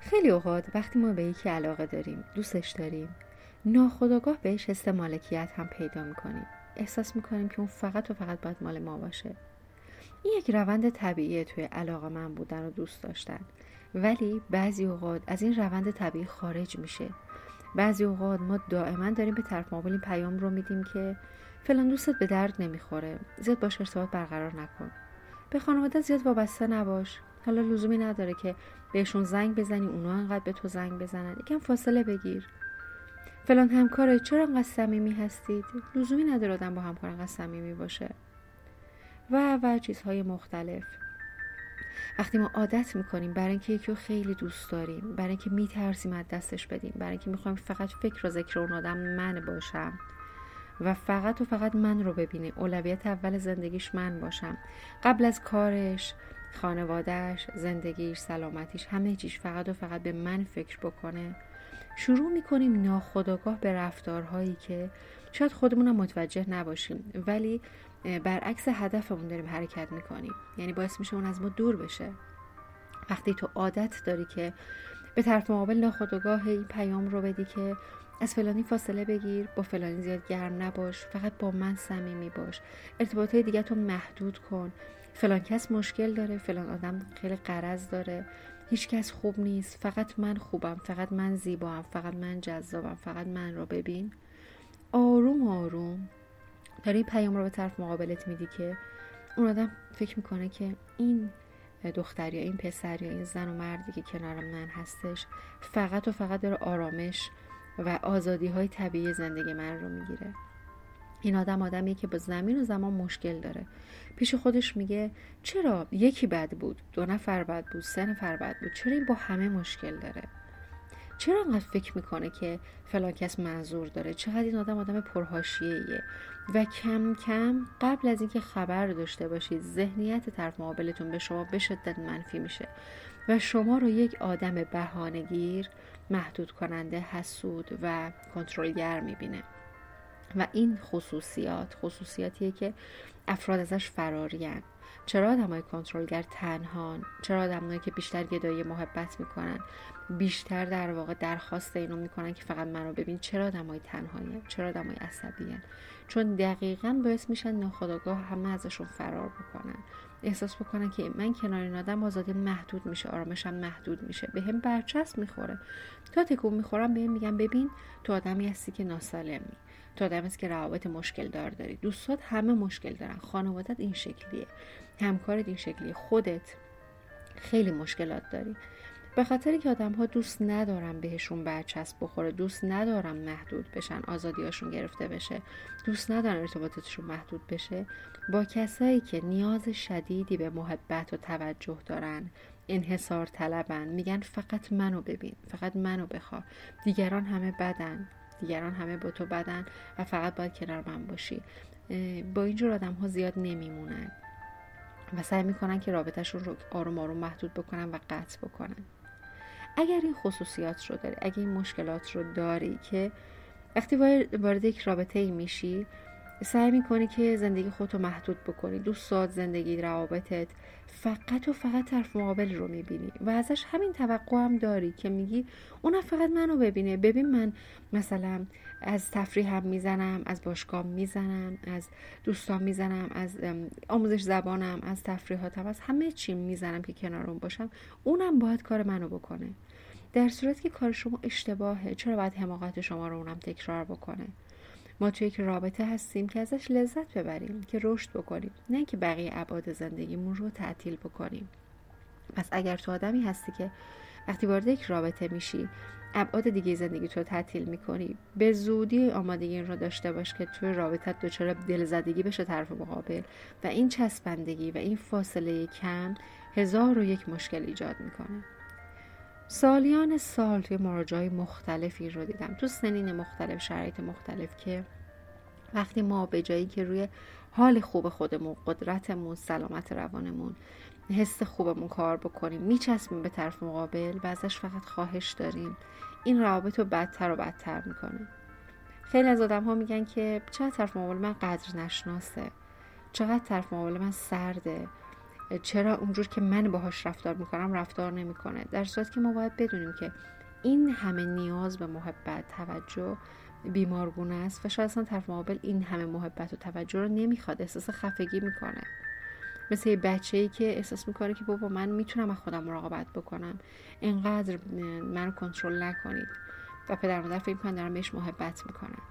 خیلی اوقات وقتی ما به یکی علاقه داریم دوستش داریم ناخداگاه بهش حس مالکیت هم پیدا می‌کنیم. احساس می‌کنیم که اون فقط و فقط باید مال ما باشه. این یک روند طبیعیه توی علاقه من بودن و دوست داشتن. ولی بعضی اوقات از این روند طبیعی خارج میشه. بعضی اوقات ما دائما داریم به طرف مقابل این پیام رو میدیم که فلان دوستت به درد نمی‌خوره. زیاد باش ارتباط برقرار نکن. به خانواده زیاد وابسته نباش. حالا لزومی نداره که بهشون زنگ بزنی اونا انقدر به تو زنگ بزنن. یکم فاصله بگیر. فلان همکاره چرا انقدر صمیمی هستید؟ لزومی نداره آدم با همکار انقدر صمیمی باشه. و و چیزهای مختلف. وقتی ما عادت می‌کنیم برای اینکه یکی رو خیلی دوست داریم برای اینکه میترسیم از دستش بدیم برای اینکه می‌خوایم فقط فکر و ذکر اون آدم من باشم و فقط و فقط من رو ببینه اولویت اول زندگیش من باشم. قبل از کارش خانوادهش زندگیش سلامتیش همه چیش فقط و فقط به من فکر بکنه. شروع می‌کنیم ناخداگاه به رفتارهایی که شاید خودمونم متوجه نباشیم ولی برعکس هدفمون داریم حرکت می‌کنیم. یعنی باعث میشه اون از ما دور بشه. وقتی تو عادت داری که به طرف مقابل ناخداگاه این پیام رو بدی که از فلانی فاصله بگیر با فلانی زیاد گرم نباش فقط با من صمیمی باش. ارتباط دیگه تو محدود کن. فلان کس مشکل داره فلان آدم خیلی قرض داره. هیچ کس خوب نیست. فقط من خوبم فقط من زیبام فقط من جذابم فقط من رو ببین. آروم آروم. داری پیام رو به طرف مقابلت میدی که اون آدم فکر می‌کنه که این دختر یا این پسر یا این زن و مردی که کنار من هستش فقط و فقط داره آرامش و آزادی های طبیعی زندگی من رو می‌گیره. این آدم آدمیه که با زمین و زمان مشکل داره. پیش خودش میگه چرا یکی بد بود دو نفر بد بود سه نفر بد بود چرا این با همه مشکل داره؟ چرا انقدر فکر می‌کنه که فلان کس منظور داره؟ چقدر این آدم آدم پرهاشیه و کم کم قبل از اینکه خبر داشته باشید ذهنیت طرف مقابلتون به شما به شدت منفی میشه و شما رو یک آدم بهانهگیر محدود کننده حسود و کنترلگر می‌بینه. و این خصوصیات خصوصیاتیه که افراد ازش فرارین چرا های کنترلگر تنهان؟ چرا آدمایی که بیشتر گدایی محبت می‌کنن بیشتر در واقع درخواست اینو می‌کنن که فقط منو ببین؟ چرا آدمای تنهایی چرا آدمای عصبیان چون دقیقا باعث میشن ناخداگاه همه ازشون فرار بکنن. احساس بکنن که من کنار این آدم آزادی محدود میشه آرامشم محدود میشه. به هم برچسب می‌خوره. تا تکون می‌خورم به میگم ببین تو آدمی هستی که ناسالمی. تو آدم است که روابط مشکل دار داری. دوستات همه مشکل دارن. خانوادت این شکلیه. همکارت این شکلیه. خودت خیلی مشکلات داری. به خاطری که آدم ها دوست ندارن بهشون برچسب بخوره دوست ندارن محدود بشن آزادیاشون گرفته بشه دوست ندارن ارتباطاتشون محدود بشه با کسایی که نیاز شدیدی به محبت و توجه دارن انحصار طلبن میگن فقط منو ببین فقط منو بخوا دیگران همه بدن. دیگران همه با تو بدن و فقط باید کنار من باشی. با اینجور آدم ها زیاد نمیمونن و سعی می‌کنن که رابطهشون رو آروم آروم محدود بکنن و قطع بکنن. اگر این خصوصیات رو داری اگر این مشکلات رو داری که وقتی وارد یک رابطه ای میشی سعی می‌کنی که زندگی خودتو محدود بکنی. دوستات زندگی روابطت. فقط و فقط طرف مقابل رو می‌بینی. و ازش همین توقع هم داری که میگی اون فقط منو ببینه. ببین من مثلا از تفریح هم می‌زنم از باشگاه می‌زنم از دوستان می‌زنم از آموزش زبانم از تفریحاتم از همه چی می‌زنم که کنار باشم. اونم باید کار منو بکنه. در صورتی که کار شما اشتباهه چرا باید حماقت شما رو اونم تکرار بکنه؟ ما توی یک رابطه هستیم که ازش لذت ببریم که رشد بکنیم نه که بقیه ابعاد زندگیمون رو تعطیل بکنیم. پس اگر تو آدمی هستی که وقتی وارد یک رابطه میشی ابعاد دیگه زندگی تو تعطیل می‌کنی به زودی آمادگی این رو داشته باش که توی رابطت دچار دلزدگی بشه طرف مقابل و این چسبندگی و این فاصله کم هزار و یک مشکل ایجاد می‌کنه. سالیان سال توی مراجعه مختلفی رو دیدم. تو سنین مختلف شرایط مختلف که وقتی ما به جایی که روی حال خوب خودمون قدرتمون سلامت روانمون حس خوبمون کار بکنیم میچسبیم به طرف مقابل و ازش فقط خواهش داریم. این روابط رو بدتر و بدتر می‌کنه. خیلی از آدم ها میگن که چقدر طرف مقابل من قدر نشناسه چقدر طرف مقابل من سرده. چرا اونجور که من باهاش رفتار می‌کنم رفتار نمی‌کنه. در صورت که ما باید بدونیم که این همه نیاز به محبت توجه بیمارگونه است و شاید اصلا طرف مقابل این همه محبت و توجه رو نمی‌خواد احساس خفگی می‌کنه. مثل یه بچه ای که احساس می‌کنه که بابا من می‌تونم از خودم مراقبت بکنم. اینقدر منو کنترل نکنید. و پدر مادر فکر کنن دارم بهش محبت می‌کنم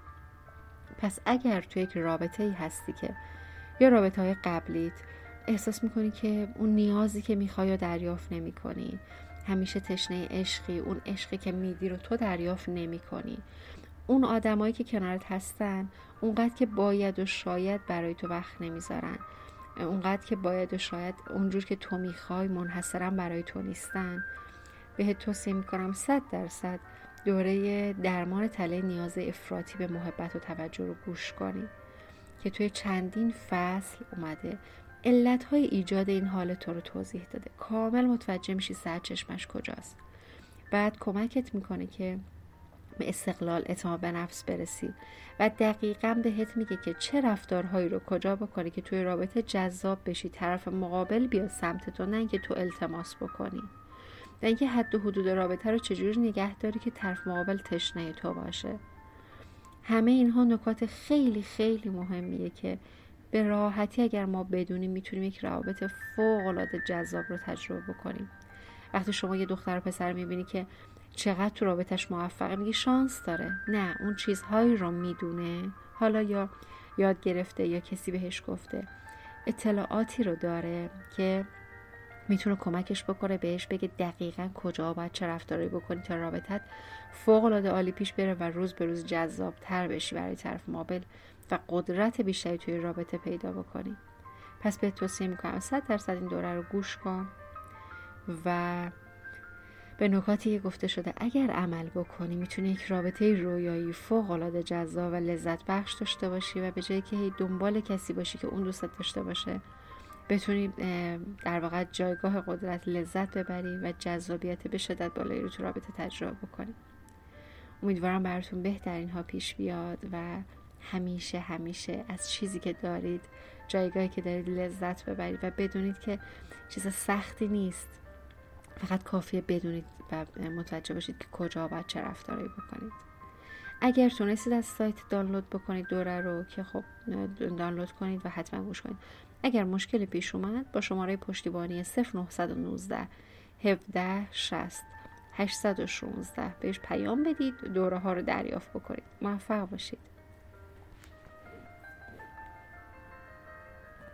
پس اگر تو یک رابطه ای هستی که یا رابطه های قبلیت احساس می‌کنی که اون نیازی که می‌خوای دریافت نمی‌کنی. همیشه تشنه عشقی اون عشقی که میدی رو تو دریافت نمی‌کنی. اون آدمایی که کنارت هستن اونقدر که باید و شاید برای تو وقت نمی‌ذارن. اونقدر که باید و شاید اونجور که تو می‌خوای منحصرا برای تو نیستن. بهت توصیه می‌کنم صد درصد دوره درمان تله نیاز افراطی به محبت و توجه رو گوش کنی که توی چندین فصل اومده علت های ایجاد این حال تو رو توضیح داده. کامل متوجه میشی سرچشمش کجاست. بعد کمکت می‌کنه که به استقلال اعتماد به نفس برسی و دقیقا بهت میگه که چه رفتارهایی رو کجا بکنی که توی رابطه جذاب بشی. طرف مقابل بیاد سمت تو نه اینکه تو التماس بکنی. و اینکه حد و حدود رابطه رو چجوری نگه داری که طرف مقابل تشنه تو باشه. همه اینها نکات خیلی خیلی مهمیه که به راحتی اگر ما بدونیم می‌تونیم یک روابط فوق العاده جذاب رو تجربه بکنیم. وقتی شما یه دختر و پسر می‌بینی که چقدر تو رابطش موفقه میگی شانس داره. نه اون چیزهایی رو می‌دونه. حالا یا یاد گرفته یا کسی بهش گفته. اطلاعاتی رو داره که می‌تونه کمکش بکنه بهش بگه دقیقا کجا باید چه رفتاری بکنی تا رابطت فوق العاده عالی پیش بره و روز به روز جذاب تر بشی برای طرف مابل و قدرت بیشتری توی رابطه پیدا بکنی. پس به توصیه می‌کنم صد درصد این دوره رو گوش کن و به نکاتی که گفته شده اگر عمل بکنی می‌تونی یک رابطه رویایی فوق العاده جذاب و لذت بخش داشته باشی و به جایی که دنبال کسی باشی که اون دوستت داشته باشه. بتونی در واقع جایگاه قدرت لذت ببری و جذابیت به شدت بالایی رو تو رابطه تجربه بکنی. امیدوارم براتون بهترین ها پیش بیاد و همیشه همیشه از چیزی که دارید جایگاهی که دارید لذت ببرید و بدونید که چیز سختی نیست. فقط کافیه بدونید و متوجه باشید که کجا باید چه رفتاری بکنید. اگر تونستید از سایت دانلود بکنید دوره رو که خب دانلود کنید و حتما گوش کنید. اگر مشکلی پیش اومد با شماره پشتیبانی 0919 17 60 816 بهش پیام بدید دوره ها رو دریافت بکنید. موفق باشید.